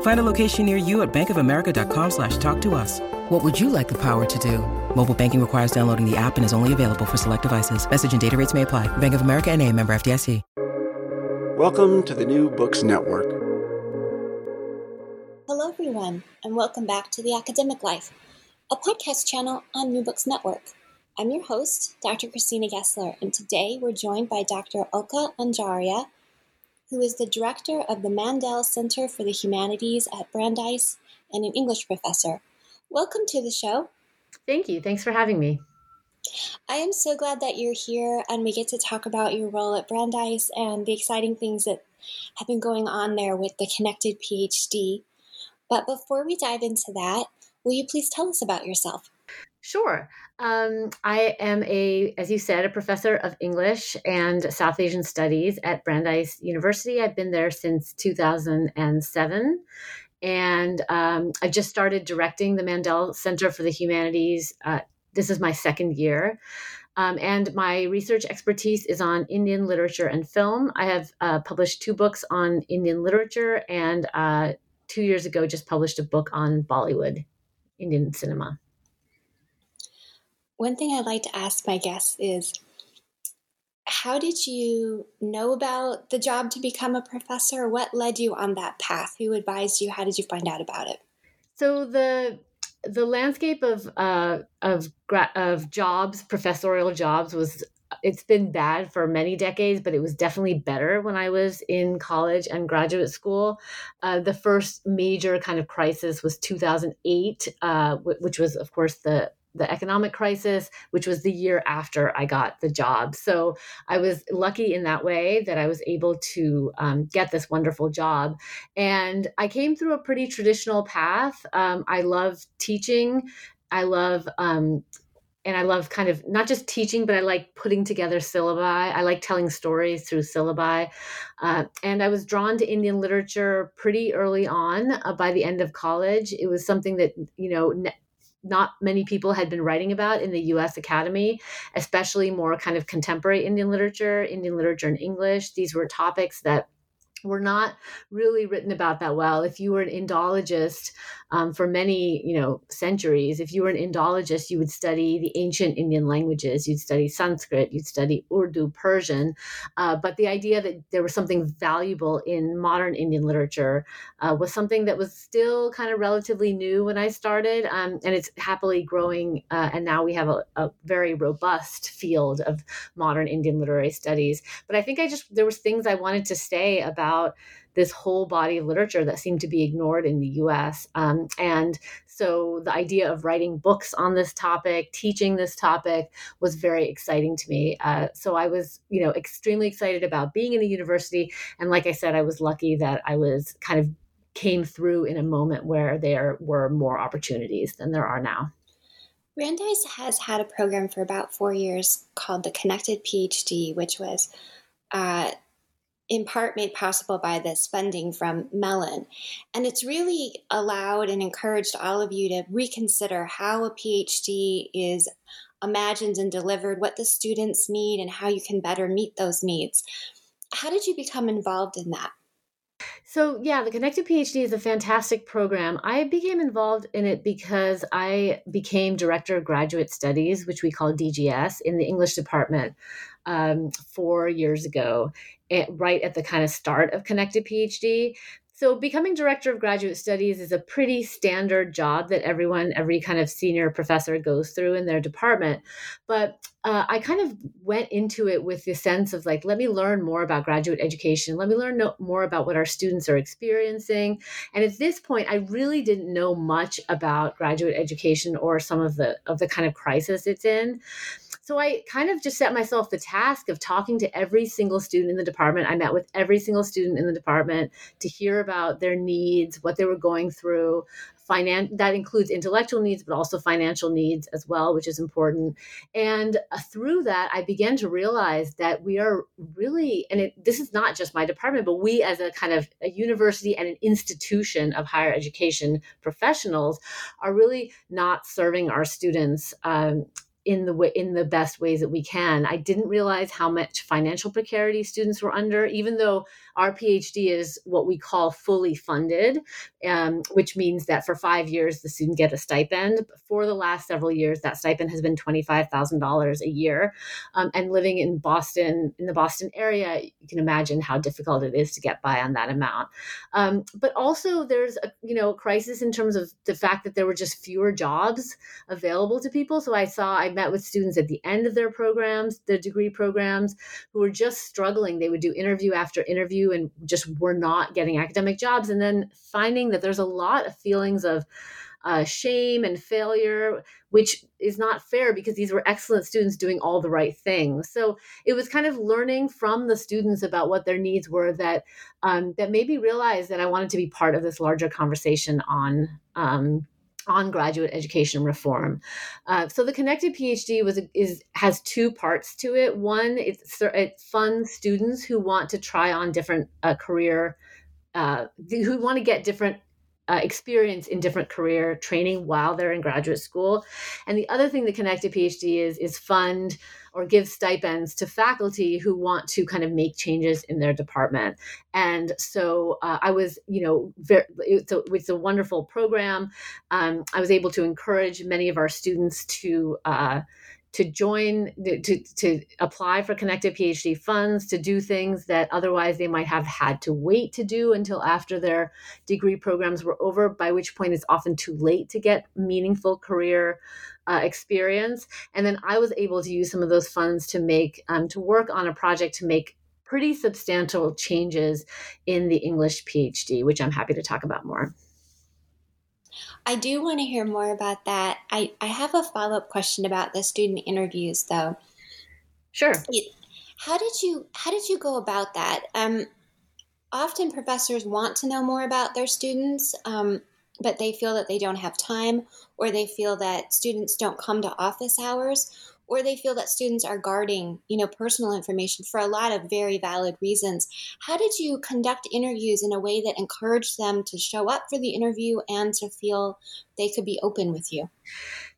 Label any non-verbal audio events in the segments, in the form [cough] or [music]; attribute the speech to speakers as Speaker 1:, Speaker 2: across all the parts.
Speaker 1: Find a location near you at bankofamerica.com slash talk to us. What would you like the power to do? Mobile banking requires downloading the app and is only available for select devices. Message and data rates may apply. Bank of America and a member FDIC.
Speaker 2: Welcome to the New Books Network.
Speaker 3: Hello, everyone, and welcome back to The Academic Life, a podcast channel on New Books Network. I'm your host, Dr. Christina Gessler, and today we're joined by Dr. Ulka Anjaria, who is the director of the Mandel Center for the Humanities at Brandeis and an English professor. Welcome to the show.
Speaker 4: Thank you. Thanks for having me.
Speaker 3: I am so glad that you're here and we get to talk about your role at Brandeis and the exciting things that have been going on there with the Connected PhD. But before we dive into that, will you please tell us about yourself?
Speaker 4: Sure. Um, I am a, as you said, a professor of English and South Asian Studies at Brandeis University. I've been there since 2007. And um, I just started directing the Mandel Center for the Humanities. Uh, this is my second year. Um, and my research expertise is on Indian literature and film. I have uh, published two books on Indian literature, and uh, two years ago, just published a book on Bollywood, Indian cinema.
Speaker 3: One thing I'd like to ask my guests is how did you know about the job to become a professor? What led you on that path? Who advised you? How did you find out about it?
Speaker 4: So the the landscape of uh, of of jobs, professorial jobs, was it's been bad for many decades, but it was definitely better when I was in college and graduate school. Uh, the first major kind of crisis was 2008, uh, which was, of course, the the economic crisis, which was the year after I got the job. So I was lucky in that way that I was able to um, get this wonderful job. And I came through a pretty traditional path. Um, I love teaching. I love um, and I love kind of not just teaching, but I like putting together syllabi. I like telling stories through syllabi. Uh, and I was drawn to Indian literature pretty early on uh, by the end of college. It was something that, you know, ne- not many people had been writing about in the US Academy, especially more kind of contemporary Indian literature, Indian literature in English. These were topics that were not really written about that well. If you were an Indologist um, for many, you know, centuries, if you were an Indologist, you would study the ancient Indian languages. You'd study Sanskrit, you'd study Urdu, Persian. Uh, but the idea that there was something valuable in modern Indian literature uh, was something that was still kind of relatively new when I started, um, and it's happily growing. Uh, and now we have a, a very robust field of modern Indian literary studies. But I think I just there was things I wanted to say about about this whole body of literature that seemed to be ignored in the US. Um, and so the idea of writing books on this topic, teaching this topic was very exciting to me. Uh, so I was, you know, extremely excited about being in a university. And like I said, I was lucky that I was kind of came through in a moment where there were more opportunities than there are now.
Speaker 3: Brandeis has had a program for about four years called the Connected PhD, which was uh, in part made possible by this funding from Mellon. And it's really allowed and encouraged all of you to reconsider how a PhD is imagined and delivered, what the students need, and how you can better meet those needs. How did you become involved in that?
Speaker 4: So, yeah, the Connected PhD is a fantastic program. I became involved in it because I became Director of Graduate Studies, which we call DGS, in the English department um, four years ago, at, right at the kind of start of Connected PhD. So, becoming director of graduate studies is a pretty standard job that everyone, every kind of senior professor goes through in their department. But uh, I kind of went into it with the sense of like, let me learn more about graduate education. Let me learn no, more about what our students are experiencing. And at this point, I really didn't know much about graduate education or some of the of the kind of crisis it's in. So I kind of just set myself the task of talking to every single student in the department. I met with every single student in the department to hear about their needs, what they were going through. Finan- that includes intellectual needs, but also financial needs as well, which is important. And uh, through that, I began to realize that we are really, and it, this is not just my department, but we as a kind of a university and an institution of higher education professionals are really not serving our students um, in the way in the best ways that we can. I didn't realize how much financial precarity students were under, even though our PhD is what we call fully funded, um, which means that for five years the student get a stipend. For the last several years, that stipend has been twenty five thousand dollars a year. Um, and living in Boston, in the Boston area, you can imagine how difficult it is to get by on that amount. Um, but also, there's a you know crisis in terms of the fact that there were just fewer jobs available to people. So I saw I met with students at the end of their programs, their degree programs, who were just struggling. They would do interview after interview and just were not getting academic jobs. And then finding that there's a lot of feelings of uh, shame and failure, which is not fair because these were excellent students doing all the right things. So it was kind of learning from the students about what their needs were that um, that made me realize that I wanted to be part of this larger conversation on um, on graduate education reform. Uh, so the connected PhD was is has two parts to it. One, it's, it funds students who want to try on different uh, career, uh, who want to get different uh, experience in different career training while they're in graduate school. And the other thing the Connected PhD is is fund or give stipends to faculty who want to kind of make changes in their department. And so uh, I was, you know, very, it's, a, it's a wonderful program. Um, I was able to encourage many of our students to. Uh, to join to, to apply for connected phd funds to do things that otherwise they might have had to wait to do until after their degree programs were over by which point it's often too late to get meaningful career uh, experience. And then i was able to use some of those funds to make um, to work on a project to make pretty substantial changes in the english phd which i'm happy to talk about more
Speaker 3: I do want to hear more about that. I, I have a follow up question about the student interviews, though.
Speaker 4: Sure.
Speaker 3: How did you How did you go about that? Um, often professors want to know more about their students, um, but they feel that they don't have time, or they feel that students don't come to office hours, or they feel that students are guarding, you know, personal information for a lot of very valid reasons. How did you conduct interviews in a way that encouraged them to show up for the interview and to feel they could be open with you?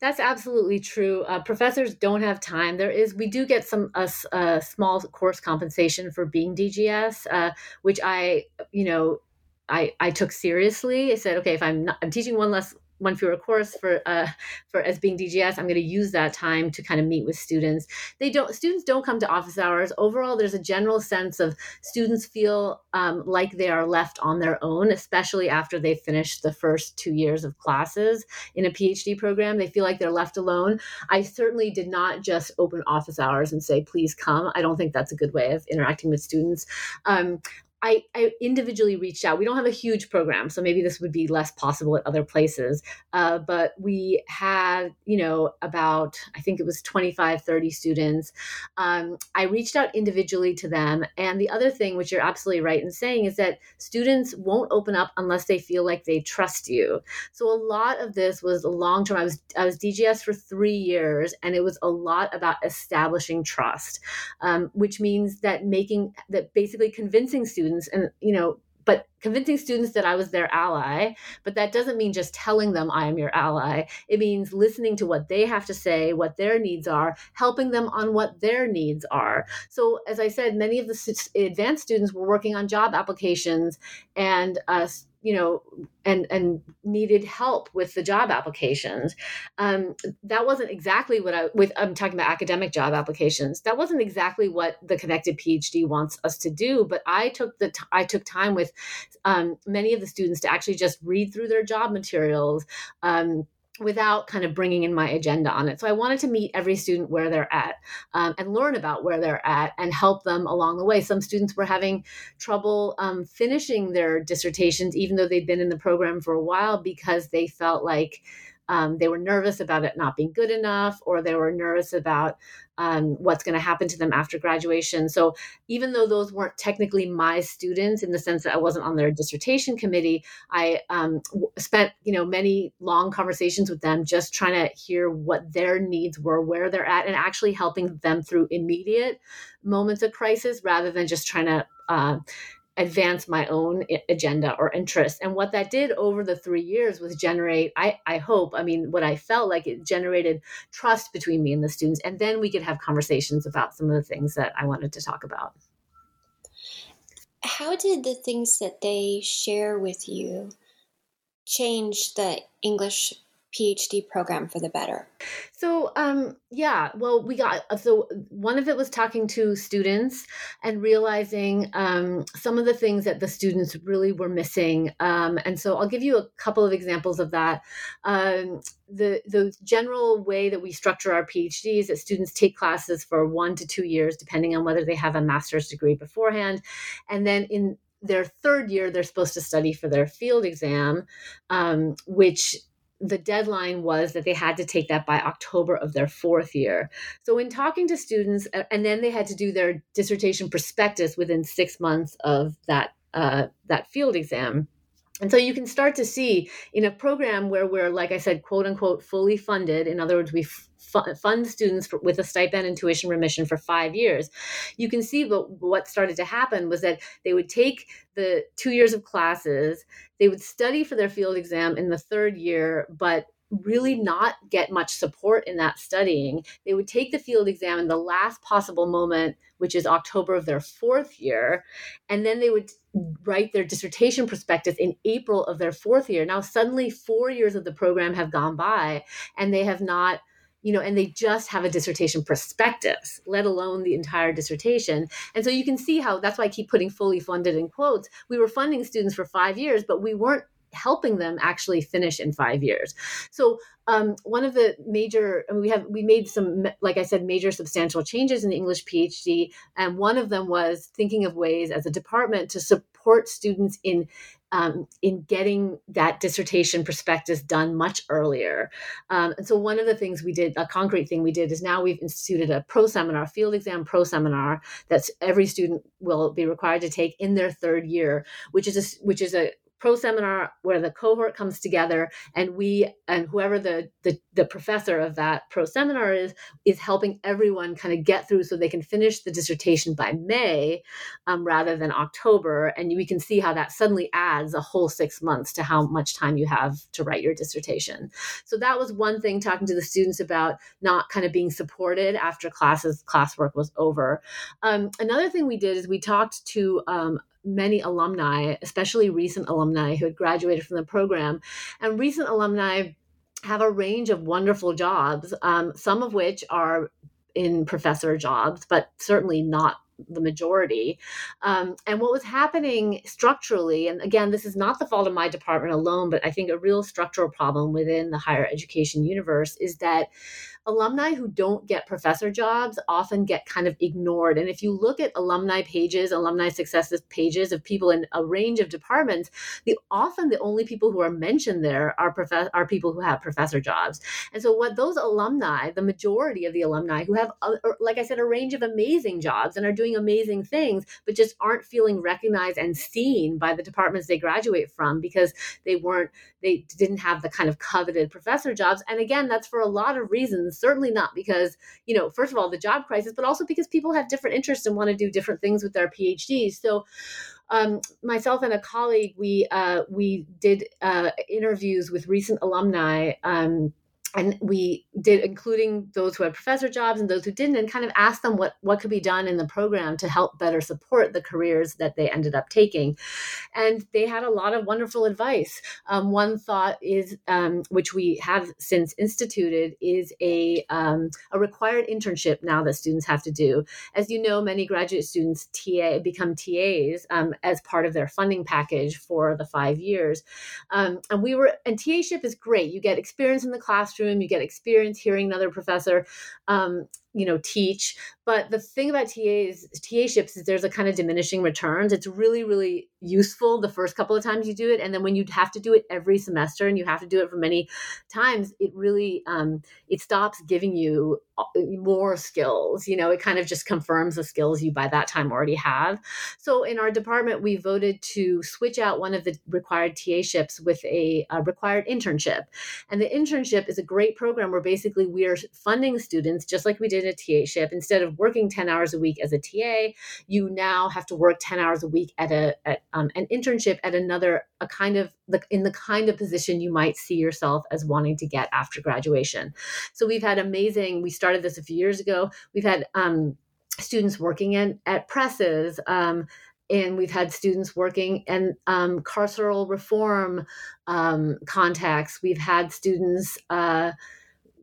Speaker 4: That's absolutely true. Uh, professors don't have time. There is, we do get some a, a small course compensation for being DGS, uh, which I, you know, I, I took seriously. I said, okay, if I'm not, I'm teaching one less one fewer course for uh, for as being DGS, I'm going to use that time to kind of meet with students. They don't students don't come to office hours. Overall, there's a general sense of students feel um, like they are left on their own, especially after they finish the first two years of classes in a PhD program. They feel like they're left alone. I certainly did not just open office hours and say, "Please come." I don't think that's a good way of interacting with students. Um, I, I, individually reached out. We don't have a huge program, so maybe this would be less possible at other places. Uh, but we had, you know, about, I think it was 25, 30 students. Um, I reached out individually to them. And the other thing, which you're absolutely right in saying, is that students won't open up unless they feel like they trust you. So a lot of this was long term. I was, I was DGS for three years, and it was a lot about establishing trust, um, which means that making, that basically convincing students students and you know but convincing students that I was their ally. But that doesn't mean just telling them I am your ally. It means listening to what they have to say, what their needs are, helping them on what their needs are. So, as I said, many of the advanced students were working on job applications and uh, you know and and needed help with the job applications. Um, that wasn't exactly what i with i'm talking about academic job applications that wasn't exactly what the connected phd wants us to do but i took the t- I took time with um, many of the students to actually just read through their job materials um, without kind of bringing in my agenda on it. So I wanted to meet every student where they're at um, and learn about where they're at and help them along the way. Some students were having trouble um, finishing their dissertations, even though they'd been in the program for a while, because they felt like um, they were nervous about it not being good enough, or they were nervous about um, what's going to happen to them after graduation. So even though those weren't technically my students in the sense that I wasn't on their dissertation committee, I um, spent you know many long conversations with them, just trying to hear what their needs were, where they're at, and actually helping them through immediate moments of crisis rather than just trying to. Uh, advance my own eh, agenda or interest. And what that did over the three years was generate, I, I hope, I mean, what I felt like it generated trust between me and the students. And then we could have conversations about some of the things that I wanted to talk about.
Speaker 3: How did the things that they share with you change the English PhD program for the better?
Speaker 4: So, um, yeah, well, we got uh, so one of it was talking to students and realizing um, some of the things that the students really were missing. Um, and so, I'll give you a couple of examples of that. Um, the the general way that we structure our PhD is that students take classes for one to two years, depending on whether they have a master's degree beforehand, and then in their third year, they're supposed to study for their field exam, um, which the deadline was that they had to take that by October of their fourth year. So, in talking to students, and then they had to do their dissertation prospectus within six months of that uh, that field exam. And so you can start to see in a program where we're, like I said, quote unquote, fully funded. In other words, we fund students for, with a stipend and tuition remission for five years. You can see what, what started to happen was that they would take the two years of classes, they would study for their field exam in the third year, but really not get much support in that studying. They would take the field exam in the last possible moment, which is October of their fourth year, and then they would write their dissertation prospectus in April of their fourth year. Now, suddenly, four years of the program have gone by, and they have not you know, and they just have a dissertation prospectus, let alone the entire dissertation. And so you can see how that's why I keep putting fully funded in quotes. We were funding students for five years, but we weren't helping them actually finish in five years. So um, one of the major I mean, we have we made some like I said major substantial changes in the English PhD, and one of them was thinking of ways as a department to support students in um, in getting that dissertation prospectus done much earlier. Um, and so, one of the things we did, a concrete thing we did, is now we've instituted a pro seminar, field exam pro seminar that every student will be required to take in their third year, which is a, which is a pro seminar where the cohort comes together and we and whoever the, the the professor of that pro seminar is is helping everyone kind of get through so they can finish the dissertation by may um, rather than october. And we can see how that suddenly adds a whole six months to how much time you have to write your dissertation. So that was one thing talking to the students about not kind of being supported after classes classwork was over. Um, another thing we did is we talked to um, many alumni, especially recent alumni who had graduated from the program. And recent alumni have a range of wonderful jobs, um, some of which are in professor jobs, but certainly not the majority. Um, and what was happening structurally, and again, this is not the fault of my department alone, but I think a real structural problem within the higher education universe is that alumni who don't get professor jobs often get kind of ignored. And if you look at alumni pages, alumni successes pages of people in a range of departments, the often the only people who are mentioned there are prof- are people who have professor jobs. And so what those alumni, the majority of the alumni who have uh, like I said a range of amazing jobs and are doing amazing things but just aren't feeling recognized and seen by the departments they graduate from because they weren't they didn't have the kind of coveted professor jobs. And again, that's for a lot of reasons. Certainly not because, you know, first of all, the job crisis, but also because people have different interests and want to do different things with their PhDs. So um, myself and a colleague, we uh, we did uh, interviews with recent alumni. Um, and we did including those who had professor jobs and those who didn't and kind of asked them what what could be done in the program to help better support the careers that they ended up taking. And they had a lot of wonderful advice. Um, one thought is um, which we have since instituted is a um, a required internship now that students have to do. As you know many graduate students ta become tas um, as part of their funding package for the five years. Um, and we were and ta-ship is great. You get experience in the classroom you get experience hearing another professor. Um, you know teach. But the thing about tas ta ships is there's a kind of diminishing returns. It's really really useful the first couple of times you do it and then when you have to do it every semester and you have to do it for many times it really um, it stops giving you uh, more skills you know it kind of just confirms the skills you by that time already have. So in our department we voted to switch out one of the required ta ships with a, a required internship. And the internship is a great program where basically we are funding students just like we did a TA ship, instead of working 10 hours a week as a TA, you now have to work 10 hours a week at a at, um, an internship at another a kind of the in the kind of position you might see yourself as wanting to get after graduation. So we've had amazing. We started this a few years ago. We've had um, students working in at presses. Um, and we've had students working in um, carceral reform um, contacts. We've had students uh,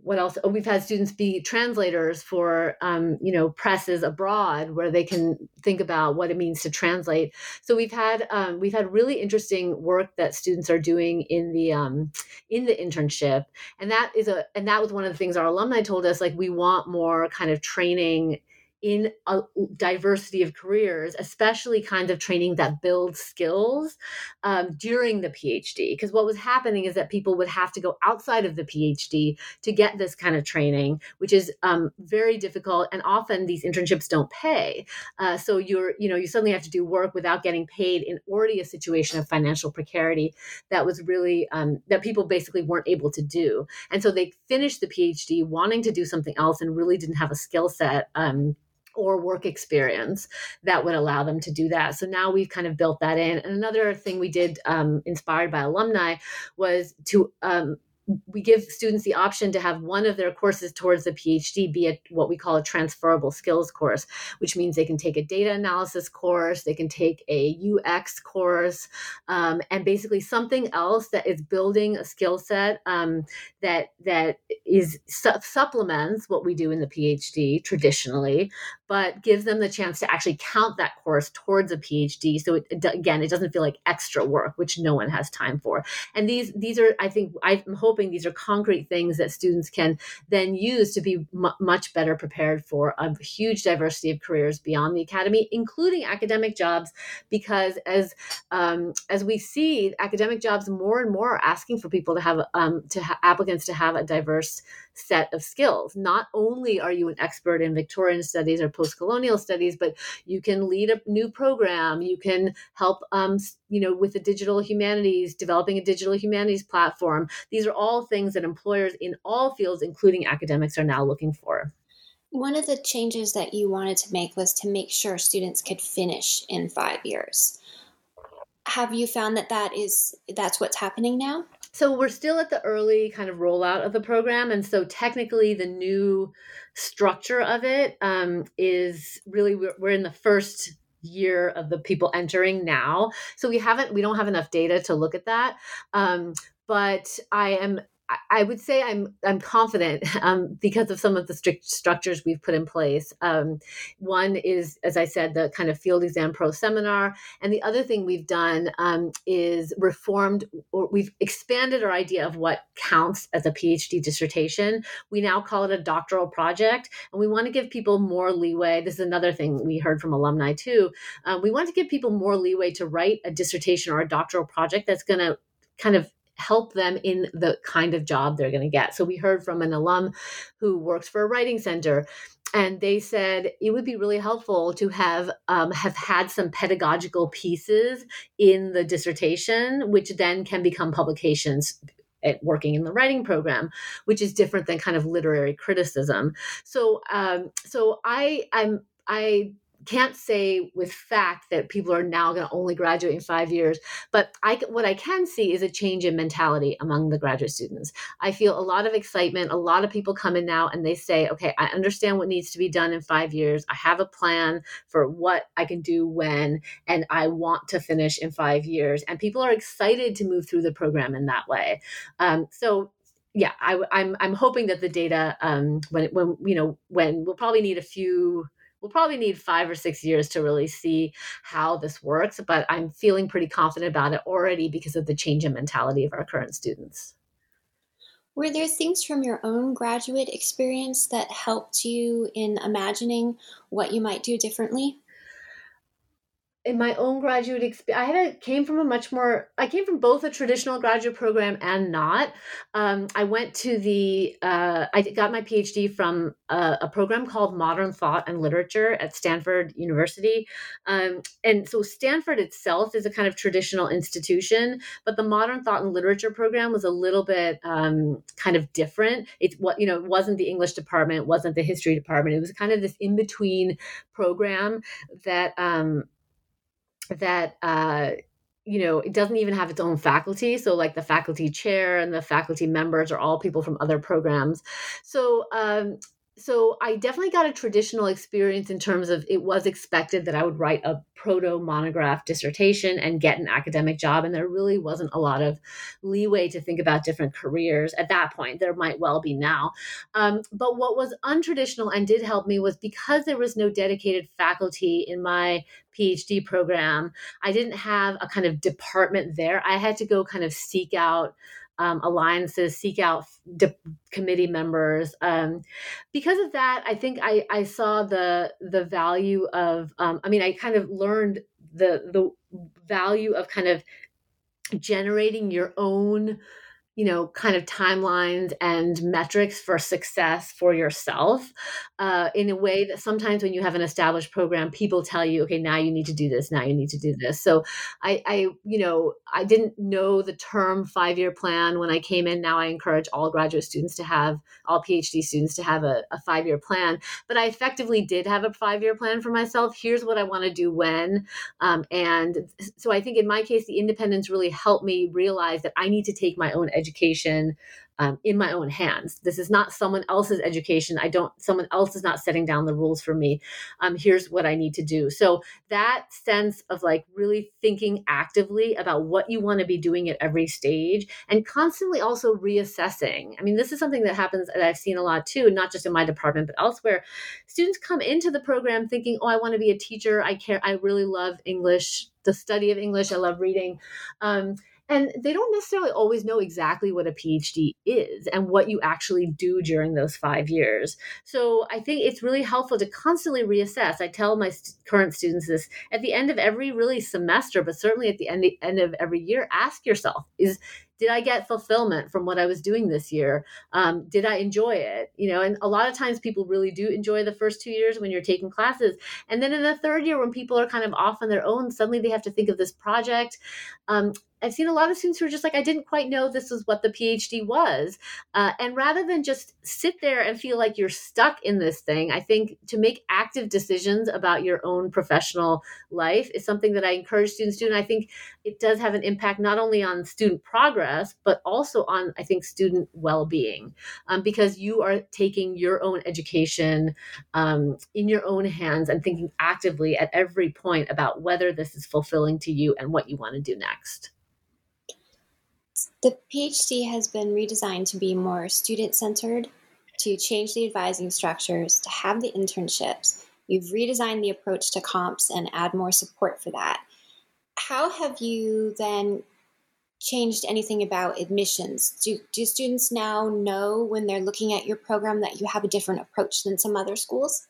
Speaker 4: what else? Oh, we've had students be translators for, um, you know, presses abroad where they can think about what it means to translate. So we've had um, we've had really interesting work that students are doing in the um, in the internship, and that is a and that was one of the things our alumni told us. Like we want more kind of training in a diversity of careers, especially kinds of training that builds skills um, during the PhD. Because what was happening is that people would have to go outside of the PhD to get this kind of training, which is um, very difficult. And often these internships don't pay. Uh, so you're, you know, you suddenly have to do work without getting paid in already a situation of financial precarity that was really, um, that people basically weren't able to do. And so they finished the PhD wanting to do something else and really didn't have a skill set um, or work experience that would allow them to do that. So now we've kind of built that in. And another thing we did, um, inspired by alumni, was to um, we give students the option to have one of their courses towards the PhD be a, what we call a transferable skills course, which means they can take a data analysis course, they can take a UX course, um, and basically something else that is building a skill set um, that that is su- supplements what we do in the PhD traditionally, but gives them the chance to actually count that course towards a PhD. So it, again, it doesn't feel like extra work, which no one has time for. And these these are, I think, I'm hoping these are concrete things that students can then use to be m- much better prepared for a huge diversity of careers beyond the academy, including academic jobs, because as um, as we see, academic jobs more and more are asking for people to have um, to ha- applicants to have a diverse set of skills. Not only are you an expert in Victorian studies or post colonial studies, but you can lead a new program. You can help, um, you know, with the digital humanities, developing a digital humanities platform. These are all things that employers in all fields, including academics, are now looking for.
Speaker 3: One of the changes that you wanted to make was to make sure students could finish in five years. Have you found that that is that's what's happening now?
Speaker 4: So we're still at the early kind of rollout of the program, and so technically the new structure of it um, is really we're, we're in the first year of the people entering now. So we haven't we don't have enough data to look at that um, but i am I would say I'm I'm confident [laughs] um, because of some of the strict structures we've put in place. Um, one is, as I said, the kind of field exam pro seminar, and the other thing we've done um, is reformed or we've expanded our idea of what counts as a PhD dissertation. We now call it a doctoral project, and we want to give people more leeway. This is another thing we heard from alumni too. Uh, we want to give people more leeway to write a dissertation or a doctoral project that's going to kind of help them in the kind of job they're going to get. So we heard from an alum who works for a writing center and they said it would be really helpful to have um, have had some pedagogical pieces in the dissertation which then can become publications at working in the writing program, which is different than kind of literary criticism. So, um, so I, I'm, I can't say with fact that people are now going to only graduate in five years, but I what I can see is a change in mentality among the graduate students. I feel a lot of excitement. A lot of people come in now and they say, "Okay, I understand what needs to be done in five years. I have a plan for what I can do when, and I want to finish in five years." And people are excited to move through the program in that way. Um, so yeah, I, am I'm, I'm hoping that the data um, when when you know when we'll probably need a few we'll probably need five or six years to really see how this works, but I'm feeling pretty confident about it already because of the change in mentality of our current students.
Speaker 3: Were there things from your own graduate experience that helped you in imagining what you might do differently?
Speaker 4: In my own graduate experience, I had a, came from a much more. I came from both a traditional graduate program and not. Um, I went to the. Uh, I got my PhD from a, a, program called Modern Thought and Literature at Stanford University, um, and so Stanford itself is a kind of traditional institution, but the Modern Thought and Literature program was a little bit um, kind of different. It's what you know, it wasn't the English department, wasn't the history department. It was kind of this in between program that um, that uh, you know it doesn't even have its own faculty. So like the faculty chair and the faculty members are all people from other programs. So um, so I definitely got a traditional experience in terms of it was expected that I would write a proto monograph dissertation and get an academic job. And there really wasn't a lot of leeway to think about different careers at that point. There might well be now. Um, but what was untraditional and did help me was because there was no dedicated faculty in my PhD program, I didn't have a kind of department there. I had to go kind of seek out um, alliances, seek out de- committee members. Um, because of that, I think I, I saw the the value of. Um, I mean, I kind of learned the the value of kind of generating your own you know, kind of timelines and metrics for success for yourself uh, in a way that sometimes when you have an established program, people tell you, okay, now you need to do this, now you need to do this. So I, I you know, I didn't know the term five year plan when I came in. Now I encourage all graduate students to have, all PhD students to have a, a five year plan. But I effectively did have a five year plan for myself. Here's what I want to do when. Um, and so I think in my case, the independence really helped me realize that I need to take my own education education um, in my own hands. This is not someone else's education. I don't, someone else is not setting down the rules for me. Um, here's what I need to do. So that sense of like really thinking actively about what you want to be doing at every stage and constantly also reassessing. I mean, this is something that happens that I've seen a lot too, not just in my department, but elsewhere. Students come into the program thinking, oh, I want to be a teacher. I care. I really love English, the study of English. I love reading. Um, and they don't necessarily always know exactly what a PhD is and what you actually do during those five years. So I think it's really helpful to constantly reassess. I tell my st- current students this at the end of every really semester, but certainly at the end, end of every year, ask yourself is did I get fulfillment from what I was doing this year? Um, did I enjoy it? You know, and a lot of times people really do enjoy the first two years when you're taking classes. And then in the third year, when people are kind of off on their own, suddenly they have to think of this project. Um, I've seen a lot of students who are just like, I didn't quite know this was what the PhD was. Uh, and rather than just sit there and feel like you're stuck in this thing, I think to make active decisions about your own professional life is something that I encourage students to do. And I think it does have an impact not only on student progress, but also on, I think, student well being, um, because you are taking your own education um, in your own hands and thinking actively at every point about whether this is fulfilling to you and what you want to do next.
Speaker 3: The PhD has been redesigned to be more student centered, to change the advising structures, to have the internships. You've redesigned the approach to comps and add more support for that. How have you then changed anything about admissions? Do, do students now know when they're looking at your program that you have a different approach than some other schools?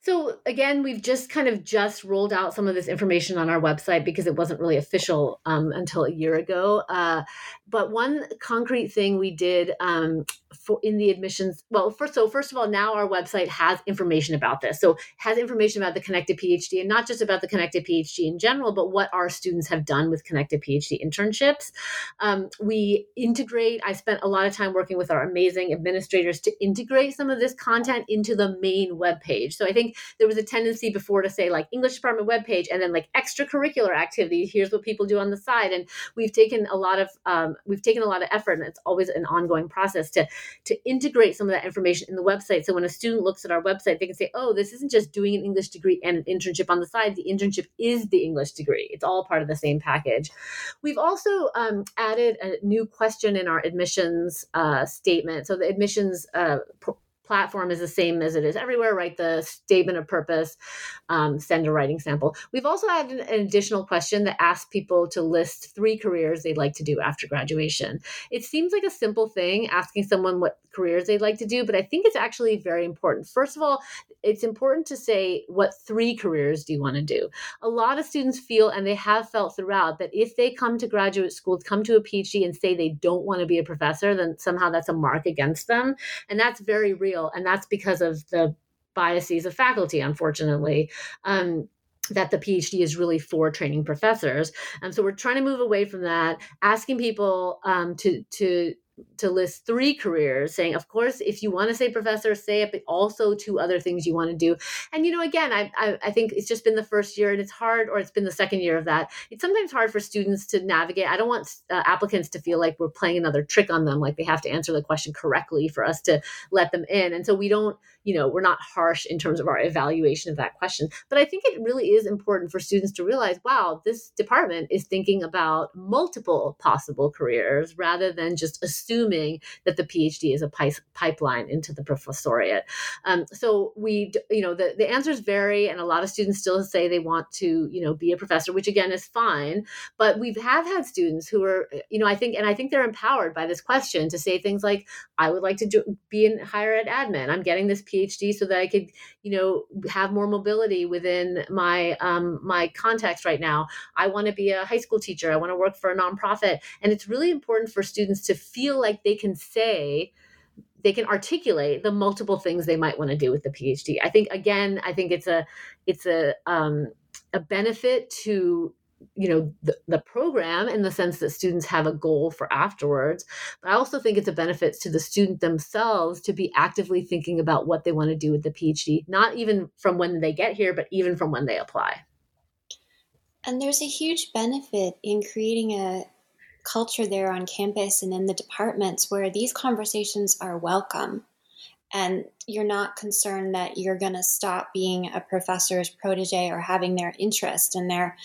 Speaker 4: So again, we've just kind of just rolled out some of this information on our website because it wasn't really official um, until a year ago. Uh, but one concrete thing we did um, for in the admissions, well, first, so first of all, now our website has information about this. So has information about the Connected PhD and not just about the Connected PhD in general, but what our students have done with Connected PhD internships. Um, we integrate. I spent a lot of time working with our amazing administrators to integrate some of this content into the main web page. So I think there was a tendency before to say like English department webpage and then like extracurricular activity. Here's what people do on the side. And we've taken a lot of um, we've taken a lot of effort, and it's always an ongoing process to to integrate some of that information in the website. So when a student looks at our website, they can say, "Oh, this isn't just doing an English degree and an internship on the side. The internship is the English degree. It's all part of the same package." We've also um, added a new question in our admissions uh, statement. So the admissions uh, platform is the same as it is everywhere. Write the statement of purpose, um, send a writing sample. We've also added an additional question that asks people to list three careers they'd like to do after graduation. It seems like a simple thing, asking someone what careers they'd like to do, but I think it's actually very important. First of all, it's important to say what three careers do you want to do. A lot of students feel, and they have felt throughout, that if they come to graduate school, come to a PhD, and say they don't want to be a professor, then somehow that's a mark against them, and that's very real and that's because of the biases of faculty, unfortunately. Um, that the PhD is really for training professors, and so we're trying to move away from that, asking people um, to to to list three careers, saying, of course, if you want to say professor, say it, but also two other things you want to do. And you know, again, I, I, I think it's just been the first year, and it's hard, or it's been the second year of that. It's sometimes hard for students to navigate. I don't want uh, applicants to feel like we're playing another trick on them, like they have to answer the question correctly for us to let them in. And so we don't, you know, we're not harsh in terms of our evaluation of that question. But I think it really is important for students to realize, wow, this department is thinking about multiple possible careers rather than just assuming that the PhD is a pipeline into the professoriate. Um, so we, you know, the, the answers vary, and a lot of students still say they want to, you know, be a professor, which again is fine. But we have had students who are, you know, I think, and I think they're empowered by this question to say things like, I would like to do, be in higher ed admin. I'm getting this PhD so that I could, you know, have more mobility within my um, my context right now. I want to be a high school teacher. I want to work for a nonprofit, and it's really important for students to feel like they can say they can articulate the multiple things they might want to do with the phd i think again i think it's a it's a um, a benefit to you know the, the program in the sense that students have a goal for afterwards but i also think it's a benefit to the student themselves to be actively thinking about what they want to do with the phd not even from when they get here but even from when they apply.
Speaker 3: And there's a huge benefit in creating a culture there on campus and in the departments where these conversations are welcome and you're not concerned that you're going to stop being a professor's protege or having their interest and their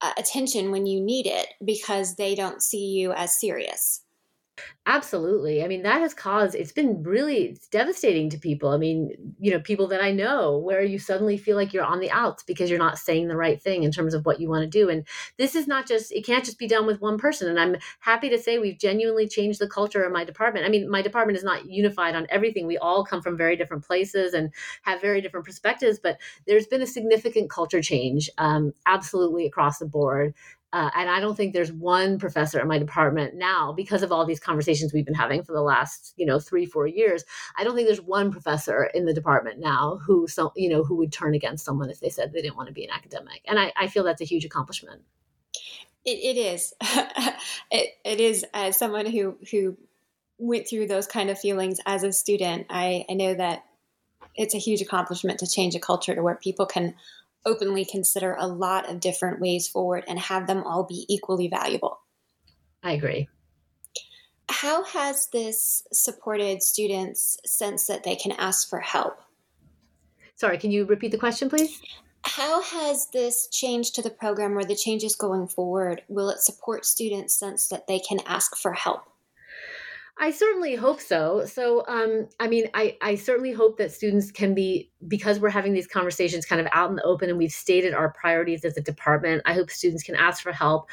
Speaker 3: uh, attention when you need it because they don't see you as serious.
Speaker 4: Absolutely. I mean, that has caused, it's been really it's devastating to people. I mean, you know, people that I know where you suddenly feel like you're on the outs because you're not saying the right thing in terms of what you want to do. And this is not just, it can't just be done with one person. And I'm happy to say we've genuinely changed the culture of my department. I mean, my department is not unified on everything. We all come from very different places and have very different perspectives, but there's been a significant culture change um, absolutely across the board. Uh, and I don't think there's one professor in my department now, because of all these conversations we've been having for the last, you know, three, four years. I don't think there's one professor in the department now who, so, you know, who would turn against someone if they said they didn't want to be an academic. And I, I feel that's a huge accomplishment.
Speaker 3: it, it is. [laughs] it, it is. As someone who who went through those kind of feelings as a student, I, I know that it's a huge accomplishment to change a culture to where people can openly consider a lot of different ways forward and have them all be equally valuable.
Speaker 4: I agree.
Speaker 3: How has this supported students sense that they can ask for help?
Speaker 4: Sorry, can you repeat the question, please?
Speaker 3: How has this change to the program or the changes going forward, will it support students' sense that they can ask for help?
Speaker 4: I certainly hope so. So, um, I mean, I, I certainly hope that students can be, because we're having these conversations kind of out in the open and we've stated our priorities as a department, I hope students can ask for help.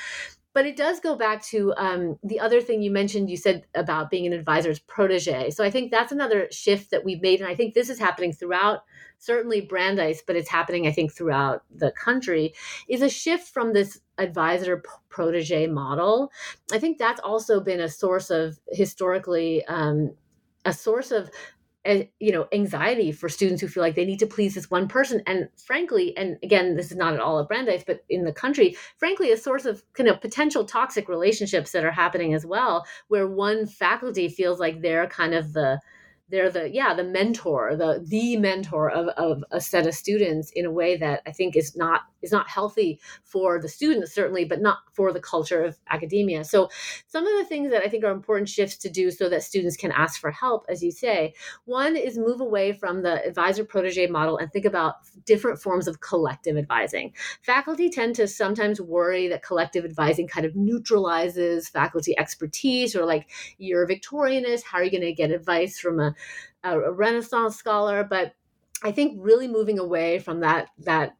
Speaker 4: But it does go back to um, the other thing you mentioned, you said about being an advisor's protege. So I think that's another shift that we've made. And I think this is happening throughout certainly Brandeis, but it's happening, I think, throughout the country, is a shift from this advisor protege model. I think that's also been a source of historically um, a source of uh, you know anxiety for students who feel like they need to please this one person and frankly and again this is not at all at brandeis but in the country frankly a source of kind of potential toxic relationships that are happening as well where one faculty feels like they're kind of the they're the yeah the mentor the the mentor of, of a set of students in a way that i think is not is not healthy for the students certainly but not for the culture of academia. So some of the things that i think are important shifts to do so that students can ask for help as you say. One is move away from the advisor protege model and think about different forms of collective advising. Faculty tend to sometimes worry that collective advising kind of neutralizes faculty expertise or like you're a victorianist how are you going to get advice from a a, Renaissance scholar, but I think really moving away from that that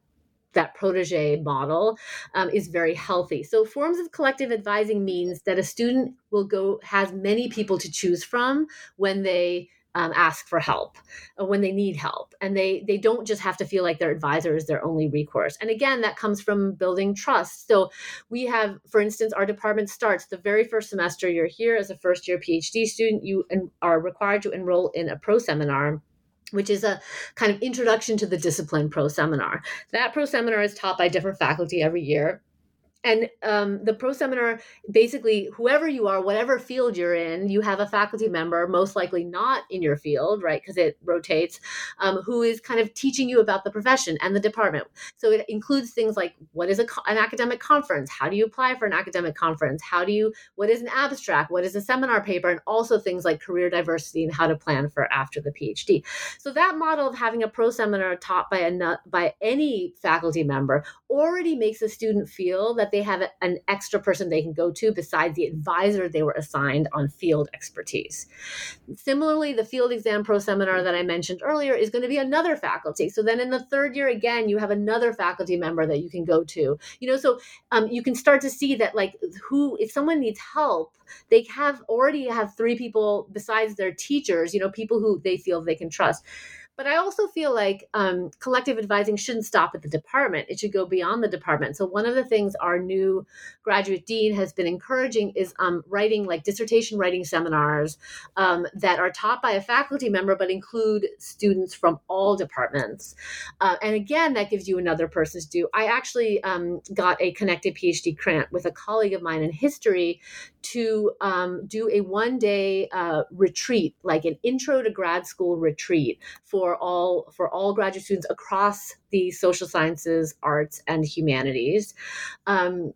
Speaker 4: that protege model um, is very healthy. So forms of collective advising means that a student will go has many people to choose from when they um, ask for help uh, when they need help. And they they don't just have to feel like their advisor is their only recourse. And again that comes from building trust. So we have for instance our department starts the very first semester you're here as a first year phd student you are required to enroll in a pro seminar which is a kind of introduction to the discipline pro seminar. That pro seminar is taught by different faculty every year and um, the pro seminar basically whoever you are whatever field you're in you have a faculty member most likely not in your field right because it rotates um, who is kind of teaching you about the profession and the department. So it includes things like what is a, an academic conference? How do you apply for an academic conference? How do you what is an abstract? What is a seminar paper? And also things like career diversity and how to plan for after the phd so that model of having a pro seminar taught by a by any faculty member already makes a student feel that they have an extra person they can go to besides the advisor they were assigned on field expertise. Similarly, the field exam pro seminar that I mentioned earlier is going to be another faculty. So then in the third year, again, you have another faculty member that you can go to. You know, so um, you can start to see that like who, if someone needs help, they have already have three people besides their teachers, you know, people who they feel they can trust. But I also feel like um, collective advising shouldn't stop at the department. It should go beyond the department. So one of the things our new graduate dean has been encouraging is um, writing like dissertation writing seminars um, that are taught by a faculty member, but include students from all departments. Uh, and again, that gives you another person to do. I actually um, got a connected PhD grant with a colleague of mine in history to um, do a one day uh, retreat, like an intro to grad school retreat for all for all graduate students across the social sciences, arts, and humanities. Um,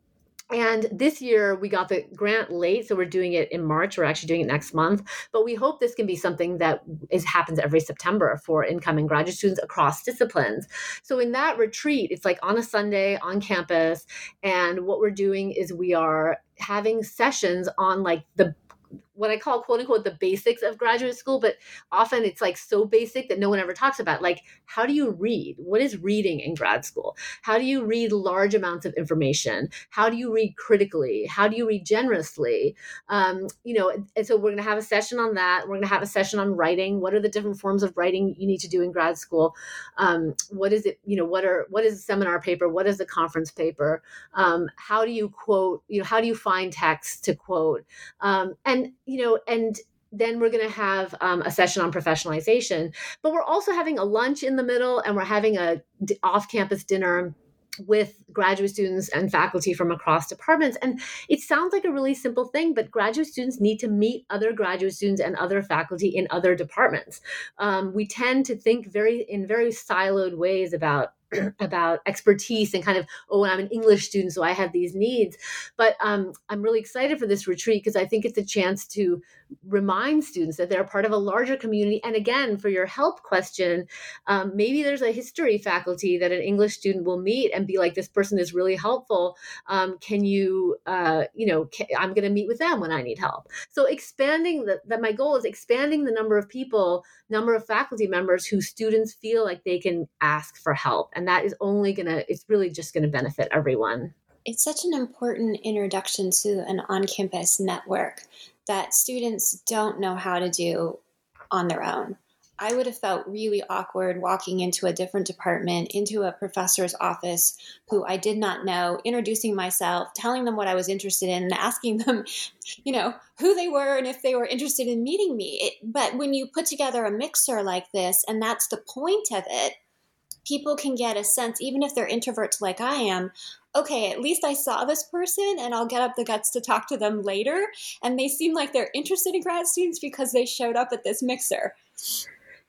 Speaker 4: and this year we got the grant late, so we're doing it in March. We're actually doing it next month, but we hope this can be something that is happens every September for incoming graduate students across disciplines. So in that retreat, it's like on a Sunday on campus, and what we're doing is we are having sessions on like the what I call quote unquote the basics of graduate school, but often it's like so basic that no one ever talks about. Like, how do you read? What is reading in grad school? How do you read large amounts of information? How do you read critically? How do you read generously? Um, you know, and so we're going to have a session on that. We're going to have a session on writing. What are the different forms of writing you need to do in grad school? Um, what is it? You know, what are what is a seminar paper? What is a conference paper? Um, how do you quote? You know, how do you find text to quote? Um, and you know, and then we're going to have um, a session on professionalization but we're also having a lunch in the middle and we're having a d- off-campus dinner with graduate students and faculty from across departments. And it sounds like a really simple thing, but graduate students need to meet other graduate students and other faculty in other departments. Um, we tend to think very in very siloed ways about about expertise and kind of oh i'm an english student so i have these needs. But um, i'm really excited for this retreat because i think it's a chance to remind students that they're part of a larger community. And again for your help question um, maybe there's a history faculty that an english student will meet and be like this person is really helpful. Um, can you uh, you know can, i'm going to meet with them when i need help. So expanding that my goal is expanding the number of people number of faculty members who students feel like they can ask for help. And that is only going to it's really just going to benefit everyone.
Speaker 3: It's such an important introduction to an on-campus network that students don't know how to do on their own I would have felt really awkward walking into a different department, into a professor's office who I did not know, introducing myself, telling them what I was interested in, and asking them, [laughs] you know, who they were and if they were interested in meeting me. It, but when you put together a mixer like this, and that's the point of it, people can get a sense, even if they're introverts like I am, okay, at least I saw this person and I'll get up the guts to talk to them later. And they seem like they're interested in grad students because they showed up at this mixer.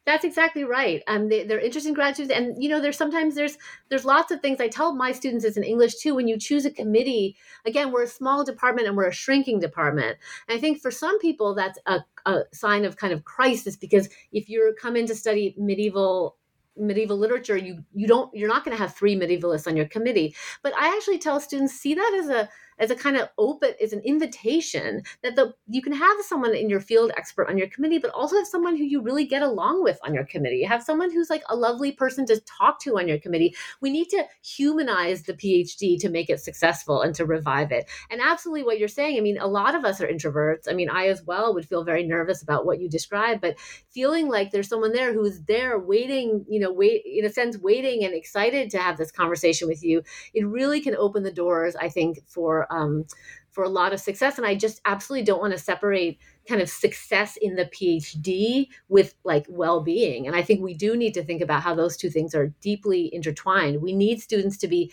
Speaker 4: That's exactly right. Um, they, are interested in grad students, and you know, there's sometimes there's there's lots of things I tell my students as in English too. When you choose a committee, again, we're a small department and we're a shrinking department. And I think for some people that's a, a sign of kind of crisis because if you're come in to study medieval medieval literature you you don't you're not going to have three medievalists on your committee. But i actually tell students see that as a as a kind of open is an invitation that the you can have someone in your field expert on your committee but also have someone who you really get along with on your committee. Have someone who's like a lovely person to talk to on your committee. We need to humanize the phd to make it successful and to revive it. And absolutely what you're saying i mean a lot of us are introverts. I mean i as well would feel very nervous about what you described but feeling like there's someone there who's there waiting you know wait in a sense waiting and excited to have this conversation with you it really can open the doors i think for um, for a lot of success. And I just absolutely don't want to separate kind of success in the PhD with like well being. And I think we do need to think about how those two things are deeply intertwined. We need students to be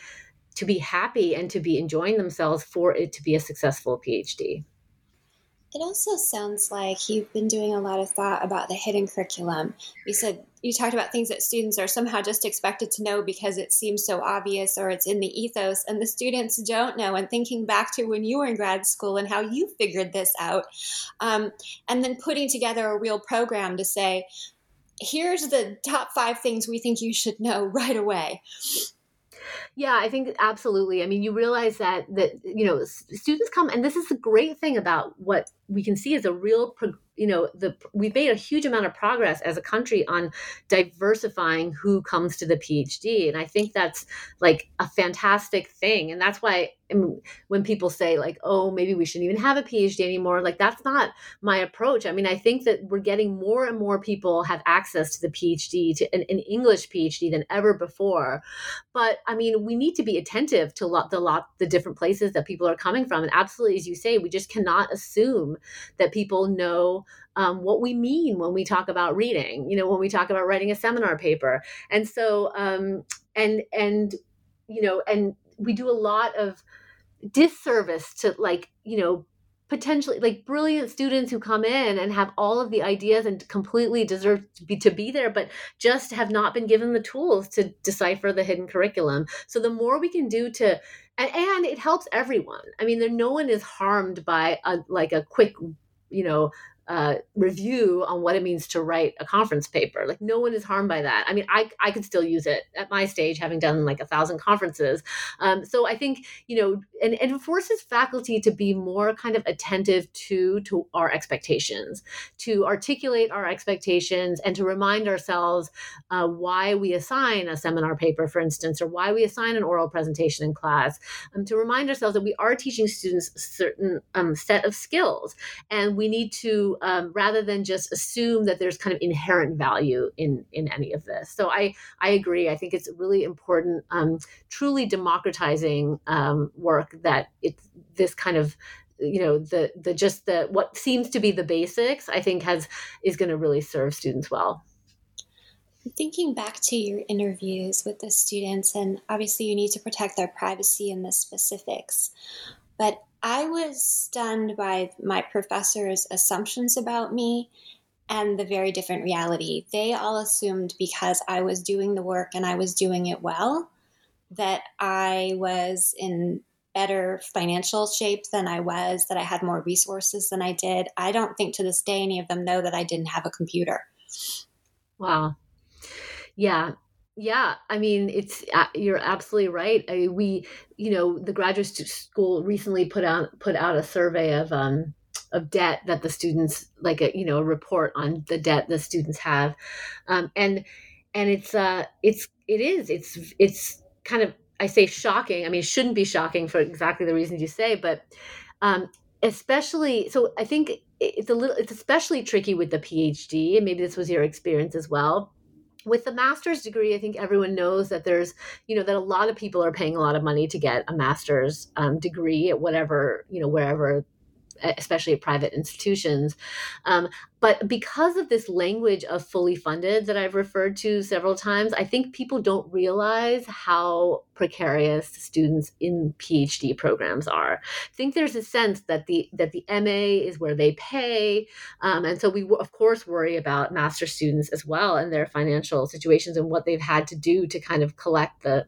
Speaker 4: to be happy and to be enjoying themselves for it to be a successful PhD.
Speaker 3: It also sounds like you've been doing a lot of thought about the hidden curriculum. You said you talked about things that students are somehow just expected to know because it seems so obvious or it's in the ethos, and the students don't know. And thinking back to when you were in grad school and how you figured this out, um, and then putting together a real program to say, here's the top five things we think you should know right away.
Speaker 4: Yeah, I think absolutely. I mean, you realize that that you know students come, and this is the great thing about what we can see is a real you know the we've made a huge amount of progress as a country on diversifying who comes to the phd and i think that's like a fantastic thing. And that's why when people say like oh maybe we shouldn't even have a phd anymore like that's not my approach. I mean i think that we're getting more and more people have access to the phd to an, an english phd than ever before. But i mean we need to be attentive to lot, the lot the different places that people are coming from. And absolutely as you say we just cannot assume that people know um, what we mean when we talk about reading you know when we talk about writing a seminar paper. And so um, and and you know and we do a lot of disservice to like you know potentially like brilliant students who come in and have all of the ideas and completely deserve to be, to be there but just have not been given the tools to decipher the hidden curriculum. So the more we can do to and, it helps everyone. I mean there no one is harmed by a like a quick you know uh, review on what it means to write a conference paper. Like no one is harmed by that. I mean, I, I could still use it at my stage, having done like a thousand conferences. Um, so I think, you know, and, and it forces faculty to be more kind of attentive to, to our expectations, to articulate our expectations and to remind ourselves uh, why we assign a seminar paper, for instance, or why we assign an oral presentation in class, um, to remind ourselves that we are teaching students a certain um, set of skills and we need to um, rather than just assume that there's kind of inherent value in in any of this. So I I agree. I think it's really important, um, truly democratizing um, work that it's this kind of you know the the just the what seems to be the basics i think has is going to really serve students well
Speaker 3: thinking back to your interviews with the students and obviously you need to protect their privacy and the specifics but I was stunned by my professors' assumptions about me and the very different reality. They all assumed because I was doing the work and I was doing it well that I was in better financial shape than I was, that I had more resources than I did. I don't think to this day any of them know that I didn't have a computer.
Speaker 4: Wow. Yeah, yeah, I mean, it's uh, you're absolutely right. I we, you know, the graduate school recently put out put out a survey of um of debt that the students like a you know a report on the debt the students have, um, and and it's uh it's it is it's it's kind of I say shocking. I mean, it shouldn't be shocking for exactly the reasons you say, but um, especially so. I think it's a little it's especially tricky with the PhD, and maybe this was your experience as well with the master's degree, I think everyone knows that there's, you know, that a lot of people are paying a lot of money to get a master's um, degree at whatever, you know, wherever especially at private institutions. Um, but because of this language of fully funded that I've referred to several times, I think people don't realize how precarious students in PhD programs are. I think there's a sense that the that the MA is where they pay, um, and so we of course worry about master students as well and their financial situations and what they've had to do to kind of collect the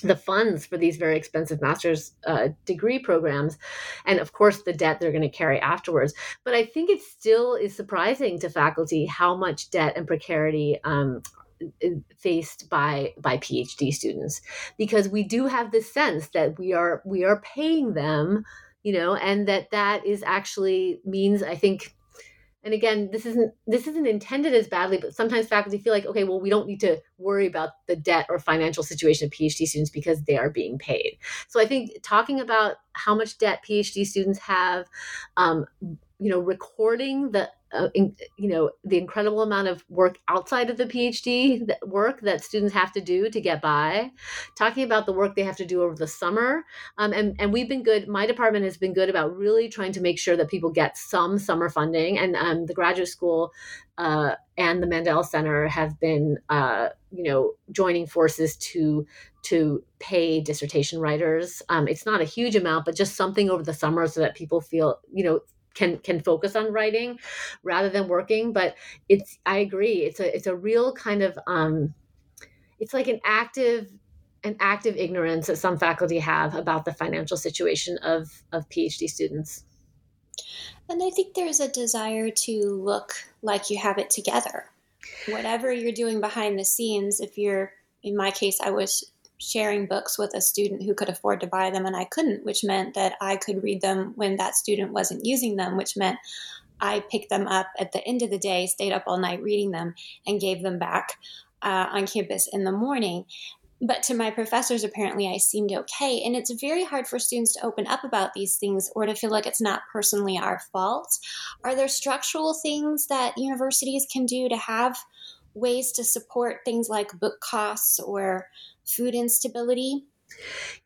Speaker 4: the funds for these very expensive master's uh, degree programs and of course the debt they're going to carry afterwards. But i think it still is surprising to faculty how much debt and precarity um, faced by by phd students. Because we do have this sense that we are we are paying them you know and that that is actually means i think and again this isn't this isn't intended as badly but sometimes faculty feel like okay well we don't need to worry about the debt or financial situation of phd students because they are being paid. So i think talking about how much debt phd students have um, you know recording the uh, in, you know the incredible amount of work outside of the phd that work that students have to do to get by talking about the work they have to do over the summer. Um, and, and we've been good my department has been good about really trying to make sure that people get some summer funding. And um, the graduate school uh, and the mandel center have been uh, you know joining forces to to pay dissertation writers. Um, it's not a huge amount but just something over the summer so that people feel you know can can focus on writing rather than working but it's i agree it's a it's a real kind of um it's like an active an active ignorance that some faculty have about the financial situation of of phd students.
Speaker 3: And i think there's a desire to look like you have it together. Whatever you're doing behind the scenes if you're in my case i was sharing books with a student who could afford to buy them and I couldn't, which meant that I could read them when that student wasn't using them, which meant I picked them up at the end of the day, stayed up all night reading them, and gave them back uh, on campus in the morning. But to my professors, apparently, I seemed okay. And it's very hard for students to open up about these things or to feel like it's not personally our fault. Are there structural things that universities can do to have ways to support things like book costs or food instability?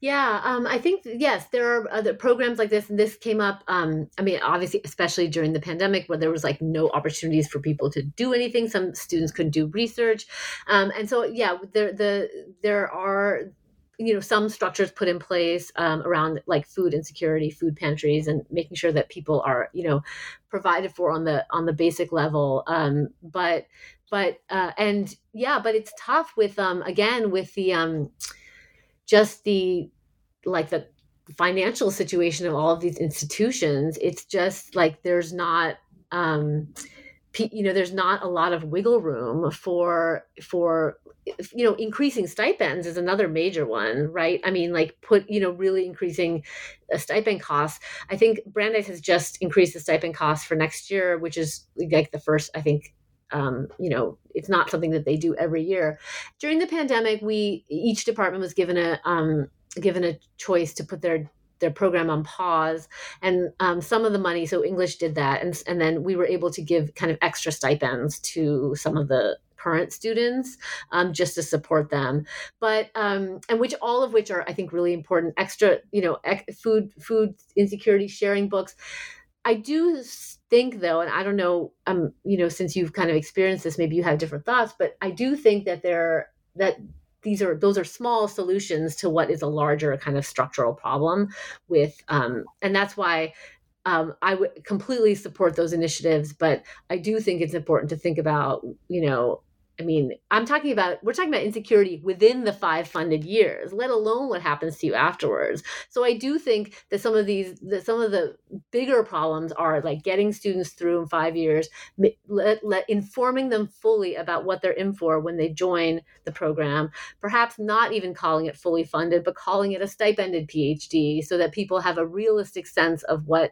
Speaker 4: Yeah, um, I think yes, there are other programs like this, and this came up. Um, I mean, obviously, especially during the pandemic, where there was like no opportunities for people to do anything. Some students couldn't do research, um, and so yeah, there the there are you know some structures put in place um, around like food insecurity food pantries and making sure that people are you know provided for on the on the basic level um, but but uh, and yeah but it's tough with um again with the um just the like the financial situation of all of these institutions it's just like there's not um you know there's not a lot of wiggle room for for you know increasing stipends is another major one right? I mean like put you know really increasing a stipend costs. I think brandeis has just increased the stipend costs for next year which is like the first i think um, you know it's not something that they do every year. During the pandemic we each department was given a um, given a choice to put their their program on pause and um, some of the money so english did that and, and then we were able to give kind of extra stipends to some of the current students um, just to support them. But um, and which all of which are i think really important. Extra you know ec- food food insecurity sharing books i do think though and i don't know um you know since you've kind of experienced this maybe you have different thoughts but i do think that there that these are those are small solutions to what is a larger kind of structural problem with um and that's why um, I would completely support those initiatives, but I do think it's important to think about, you know, I mean, I'm talking about, we're talking about insecurity within the five funded years, let alone what happens to you afterwards. So I do think that some of these, that some of the bigger problems are like getting students through in five years, let, let, informing them fully about what they're in for when they join the program, perhaps not even calling it fully funded, but calling it a stipended PhD so that people have a realistic sense of what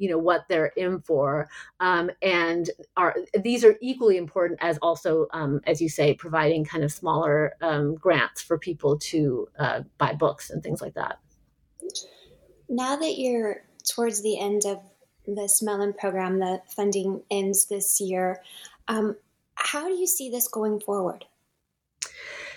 Speaker 4: you know what they're in for um, and are these are equally important as also um, as you say providing kind of smaller um, grants for people to uh, buy books and things like that.
Speaker 3: Now that you're towards the end of this Mellon program the funding ends this year um, how do you see this going forward?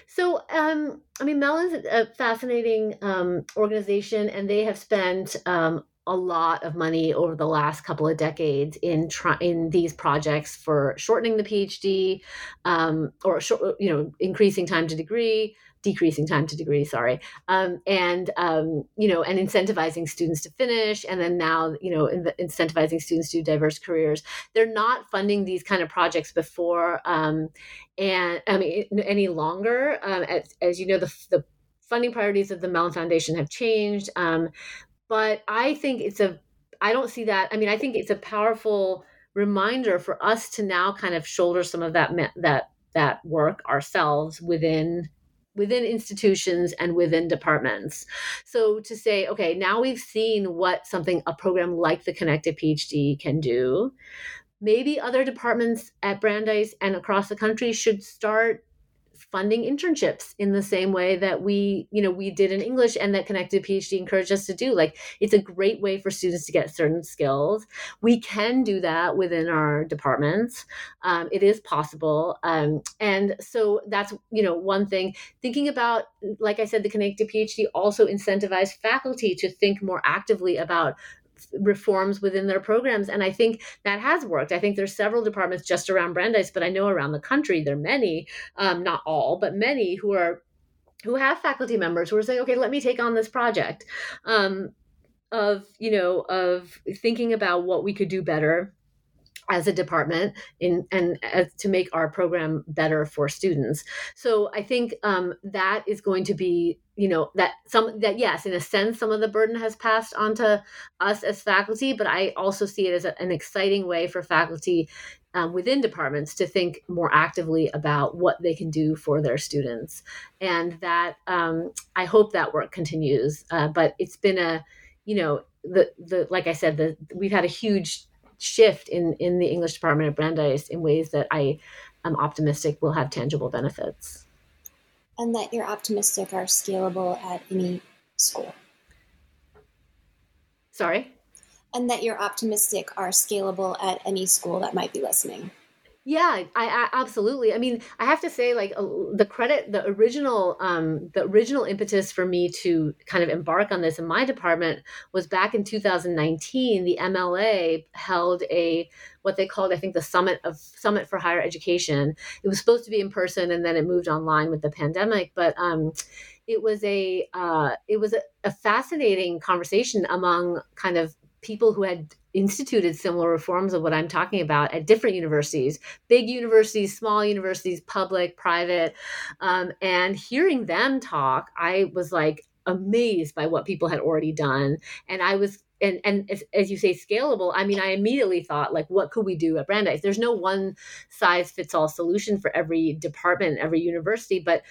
Speaker 4: So, um, I mean, Mellon's a fascinating um, organization, and they have spent um, a lot of money over the last couple of decades in try, in these projects for shortening the PhD, um, or you know increasing time to degree, decreasing time to degree. Sorry, um, and um, you know and incentivizing students to finish, and then now you know in incentivizing students to do diverse careers. They're not funding these kind of projects before, um, and I mean any longer. Um, as, as, you know, the the funding priorities of the Mellon Foundation have changed. Um, but I think it's a, I don't see that. I mean, I think it's a powerful reminder for us to now kind of shoulder some of that that that work ourselves within within institutions and within departments. So to say, okay, now we've seen what something a program like the Connected PhD can do. Maybe other departments at Brandeis and across the country should start funding internships in the same way that we you know we did in english and that connected phd encouraged us to do. Like it's a great way for students to get certain skills. We can do that within our departments. Um, it is possible. Um, and so that's you know one thing. Thinking about like i said the connected phd also incentivized faculty to think more actively about reforms within their programs and i think that has worked. I think there's several departments just around brandeis but i know around the country there are many um, not all but many who are who have faculty members who are saying okay let me take on this project um, of you know of thinking about what we could do better as a department in and as, to make our program better for students. So i think um, that is going to be you know that some that yes in a sense some of the burden has passed on to us as faculty but i also see it as a, an exciting way for faculty um, within departments to think more actively about what they can do for their students. And that um, i hope that work continues uh, but it's been a you know the the like i said the we've had a huge shift in in the English department of Brandeis in ways that I am optimistic will have tangible benefits.
Speaker 3: And that you're optimistic are scalable at any school.
Speaker 4: Sorry?
Speaker 3: And that you're optimistic are scalable at any school that might be listening.
Speaker 4: Yeah, I, I, absolutely. I mean, I have to say, like uh, the credit, the original, um, the original impetus for me to kind of embark on this in my department was back in 2019. The MLA held a what they called, I think, the summit of Summit for Higher Education. It was supposed to be in person, and then it moved online with the pandemic. But um, it was a uh, it was a, a fascinating conversation among kind of people who had instituted similar reforms of what I'm talking about at different universities, big universities, small universities, public, private. Um, and hearing them talk, I was like amazed by what people had already done. And I was and and as, as, you say scalable i mean i immediately thought like what could we do at brandeis there's no one size fits all solution for every department every university but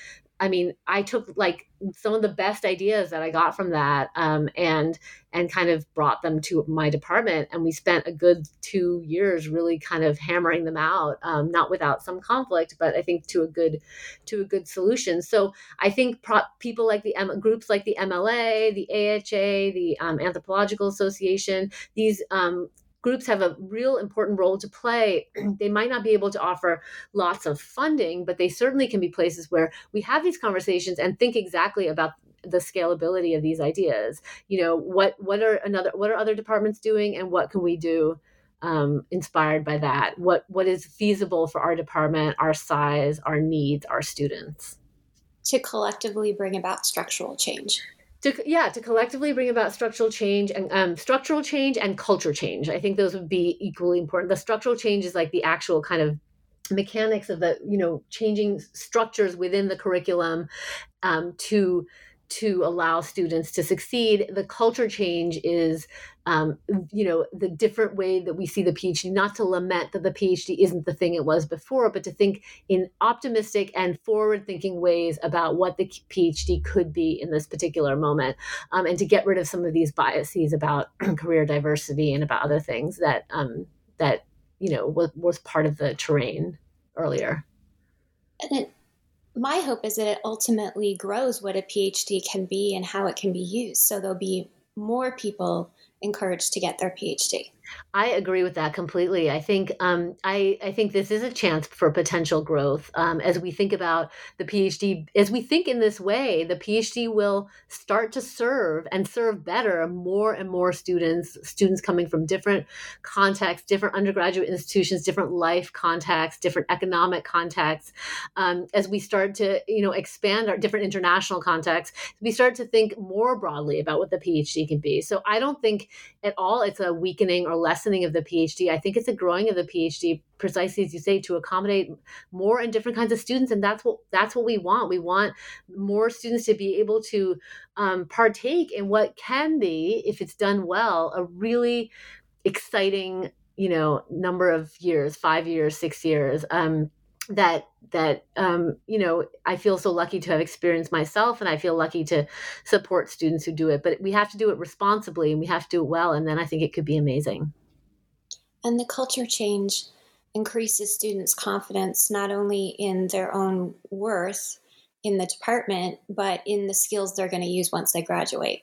Speaker 4: I mean, I took like some of the best ideas that I got from that um, and and kind of brought them to my department, and we spent a good two years really kind of hammering them out, um, not without some conflict, but I think to a good to a good solution. So I think pro- people like the M- groups like the MLA, the AHA, the um, Anthropological Association, these um, groups have a real important role to play. [clears throat] they might not be able to offer lots of funding, but they certainly can be places where we have these conversations and think exactly about the scalability of these ideas. You know, what what are another what are other departments doing and what can we do um, inspired by that? What what is feasible for our department, our size, our needs, our students?
Speaker 3: To collectively bring about structural change
Speaker 4: to yeah to collectively bring about structural change and um, structural change and culture change. I think those would be equally important. The structural change is like the actual kind of mechanics of the you know changing structures within the curriculum um, to to allow students to succeed. The culture change is, um, you know, the different way that we see the PhD, not to lament that the PhD isn't the thing it was before, but to think in optimistic and forward thinking ways about what the PhD could be in this particular moment, um, and to get rid of some of these biases about [clears throat] career diversity and about other things that, um, that you know, was, was part of the terrain earlier.
Speaker 3: And it my hope is that it ultimately grows what a PhD can be and how it can be used. So there'll be more people encouraged to get their PhD.
Speaker 4: I agree with that completely. I think um, I, I think this is a chance for potential growth um, as we think about the PhD. As we think in this way, the PhD will start to serve and serve better more and more students. Students coming from different contexts, different undergraduate institutions, different life contexts, different economic contexts. Um, as we start to you know expand our different international contexts, we start to think more broadly about what the PhD can be. So I don't think at all it's a weakening or lessening of the PhD. I think it's a growing of the PhD, precisely as you say, to accommodate more and different kinds of students, and that's what that's what we want. We want more students to be able to um, partake in what can be, if it's done well, a really exciting, you know, number of years, five years, six years. Um, that that um, you know i feel so lucky to have experienced myself and i feel lucky to support students who do it but we have to do it responsibly and we have to do it well and then i think it could be amazing
Speaker 3: and the culture change increases students' confidence not only in their own worth in the department, but in the skills they're going to use once they graduate.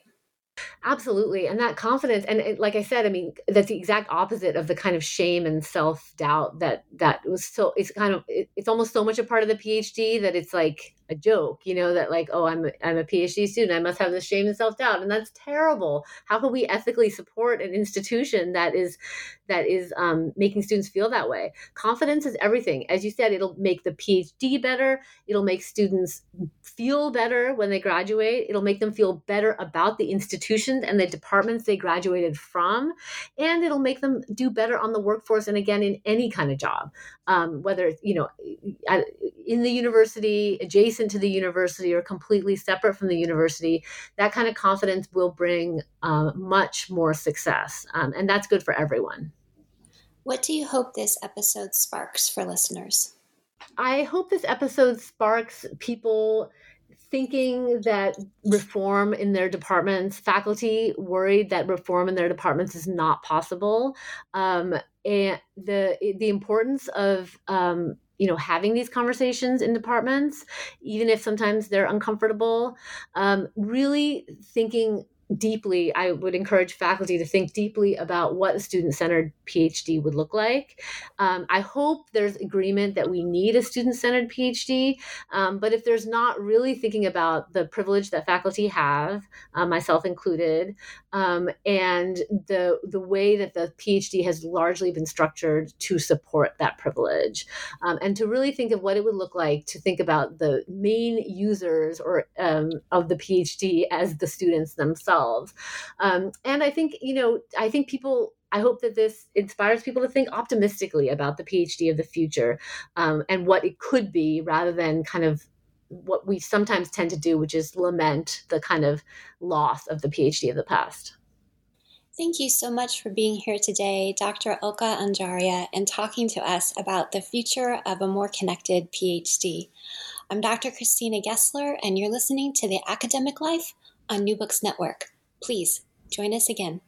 Speaker 4: Absolutely. And that confidence and it, like I said, I mean, that's the exact opposite of the kind of shame and self-doubt that that was so it's kind of it, it's almost so much a part of the PhD that it's like a joke, you know, that like, oh, I'm a, I'm a PhD student, I must have this shame and self-doubt and that's terrible. How can we ethically support an institution that is that is um, making students feel that way? Confidence is everything. As you said, it'll make the PhD better, it'll make students feel better when they graduate, it'll make them feel better about the institutions and the departments they graduated from, and it'll make them do better on the workforce and again in any kind of job, um, whether it's you know in the university, adjacent to the university, or completely separate from the university. That kind of confidence will bring um, much more success, um, and that's good for everyone.
Speaker 3: What do you hope this episode sparks for listeners?
Speaker 4: I hope this episode sparks people thinking that reform in their departments, faculty worried that reform in their departments is not possible, um, and the the importance of um, you know having these conversations in departments, even if sometimes they're uncomfortable. Um, really thinking deeply, I would encourage faculty to think deeply about what a student centered PhD would look like. Um, I hope there's agreement that we need a student centered PhD, um, but if there's not really thinking about the privilege that faculty have, uh, myself included, um, and the the way that the PhD has largely been structured to support that privilege, um, and to really think of what it would look like to think about the main users or um, of the PhD as the students themselves. Um, and I think you know I think people I hope that this inspires people to think optimistically about the PhD of the future um, and what it could be rather than kind of what we sometimes tend to do, which is lament the kind of loss of the PhD of the past.
Speaker 3: Thank you so much for being here today, Dr. Ulka Anjaria, and talking to us about the future of a more connected PhD. I'm Dr. Christina Gessler, and you're listening to The Academic Life on New Books Network. Please join us again.